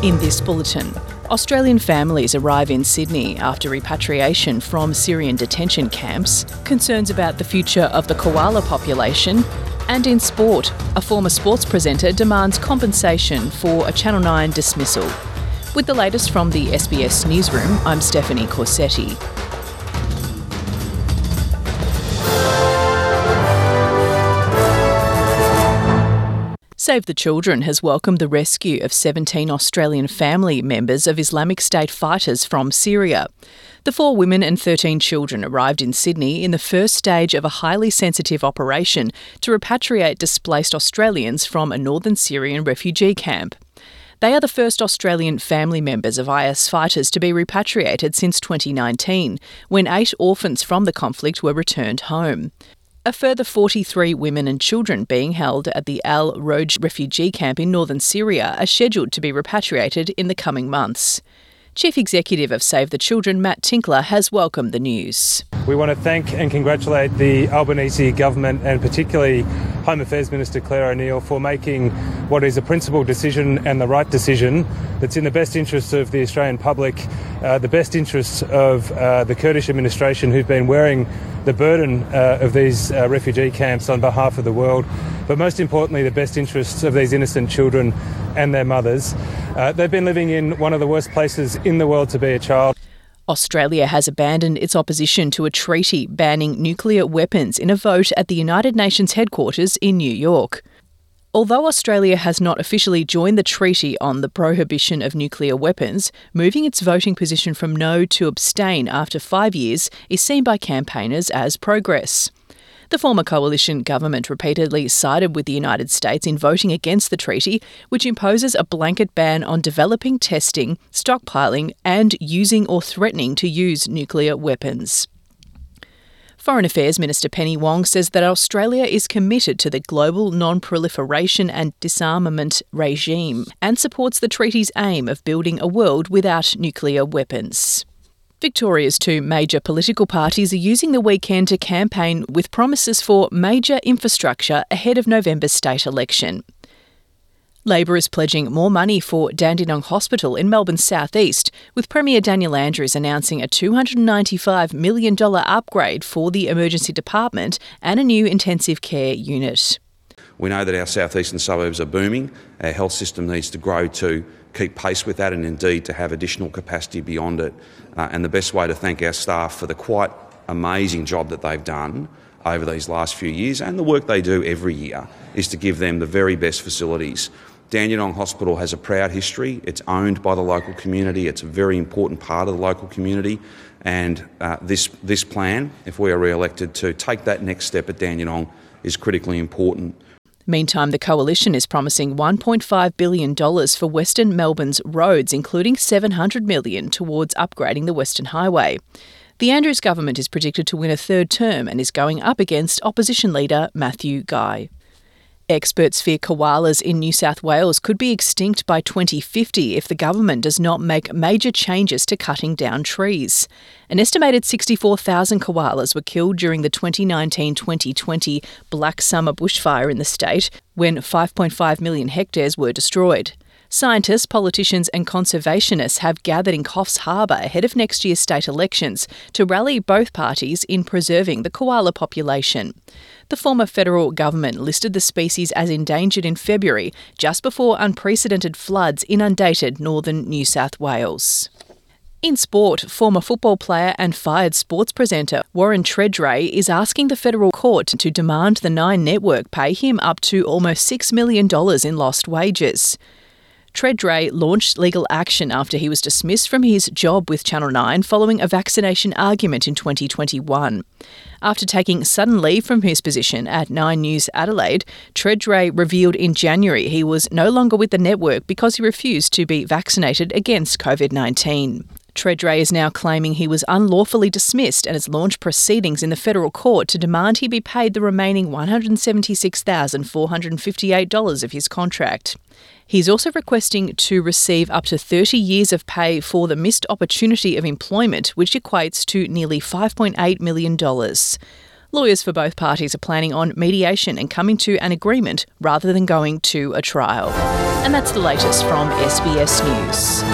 In this bulletin, Australian families arrive in Sydney after repatriation from Syrian detention camps, concerns about the future of the koala population, and in sport, a former sports presenter demands compensation for a Channel 9 dismissal. With the latest from the SBS newsroom, I'm Stephanie Corsetti. Save the Children has welcomed the rescue of 17 Australian family members of Islamic State fighters from Syria. The four women and 13 children arrived in Sydney in the first stage of a highly sensitive operation to repatriate displaced Australians from a northern Syrian refugee camp. They are the first Australian family members of IS fighters to be repatriated since 2019, when eight orphans from the conflict were returned home. A further 43 women and children being held at the Al Roj refugee camp in northern Syria are scheduled to be repatriated in the coming months. Chief Executive of Save the Children, Matt Tinkler, has welcomed the news. We want to thank and congratulate the Albanese government and particularly Home Affairs Minister Clare O'Neil for making what is a principled decision and the right decision that's in the best interests of the Australian public, uh, the best interests of uh, the Kurdish administration who've been wearing the burden uh, of these uh, refugee camps on behalf of the world, but most importantly, the best interests of these innocent children and their mothers. Uh, they've been living in one of the worst places in the world to be a child. Australia has abandoned its opposition to a treaty banning nuclear weapons in a vote at the United Nations headquarters in New York. Although Australia has not officially joined the treaty on the prohibition of nuclear weapons, moving its voting position from no to abstain after five years is seen by campaigners as progress. The former coalition government repeatedly sided with the United States in voting against the treaty, which imposes a blanket ban on developing, testing, stockpiling, and using or threatening to use nuclear weapons. Foreign Affairs Minister Penny Wong says that Australia is committed to the global non proliferation and disarmament regime and supports the treaty's aim of building a world without nuclear weapons. Victoria's two major political parties are using the weekend to campaign with promises for major infrastructure ahead of November's state election. Labor is pledging more money for Dandenong Hospital in Melbourne's southeast, with Premier Daniel Andrews announcing a $295 million upgrade for the emergency department and a new intensive care unit. We know that our southeastern suburbs are booming. Our health system needs to grow to keep pace with that and indeed to have additional capacity beyond it. Uh, and the best way to thank our staff for the quite amazing job that they've done over these last few years and the work they do every year is to give them the very best facilities Dandenong Hospital has a proud history. It's owned by the local community. It's a very important part of the local community. And uh, this, this plan, if we are re elected to take that next step at Dandenong, is critically important. Meantime, the coalition is promising $1.5 billion for Western Melbourne's roads, including 700 million towards upgrading the Western Highway. The Andrews government is predicted to win a third term and is going up against opposition leader Matthew Guy. Experts fear koalas in New South Wales could be extinct by 2050 if the government does not make major changes to cutting down trees. An estimated 64,000 koalas were killed during the 2019 2020 Black Summer bushfire in the state, when 5.5 million hectares were destroyed. Scientists, politicians, and conservationists have gathered in Coffs Harbour ahead of next year's state elections to rally both parties in preserving the koala population. The former federal government listed the species as endangered in February, just before unprecedented floods inundated northern New South Wales. In sport, former football player and fired sports presenter Warren Tredrea is asking the federal court to demand the Nine Network pay him up to almost $6 million in lost wages. Tredrea launched legal action after he was dismissed from his job with Channel 9 following a vaccination argument in 2021. After taking sudden leave from his position at Nine News Adelaide, Tredrea revealed in January he was no longer with the network because he refused to be vaccinated against COVID 19. Tredrea is now claiming he was unlawfully dismissed and has launched proceedings in the federal court to demand he be paid the remaining $176,458 of his contract. He's also requesting to receive up to 30 years of pay for the missed opportunity of employment, which equates to nearly $5.8 million. Lawyers for both parties are planning on mediation and coming to an agreement rather than going to a trial. And that's the latest from SBS News.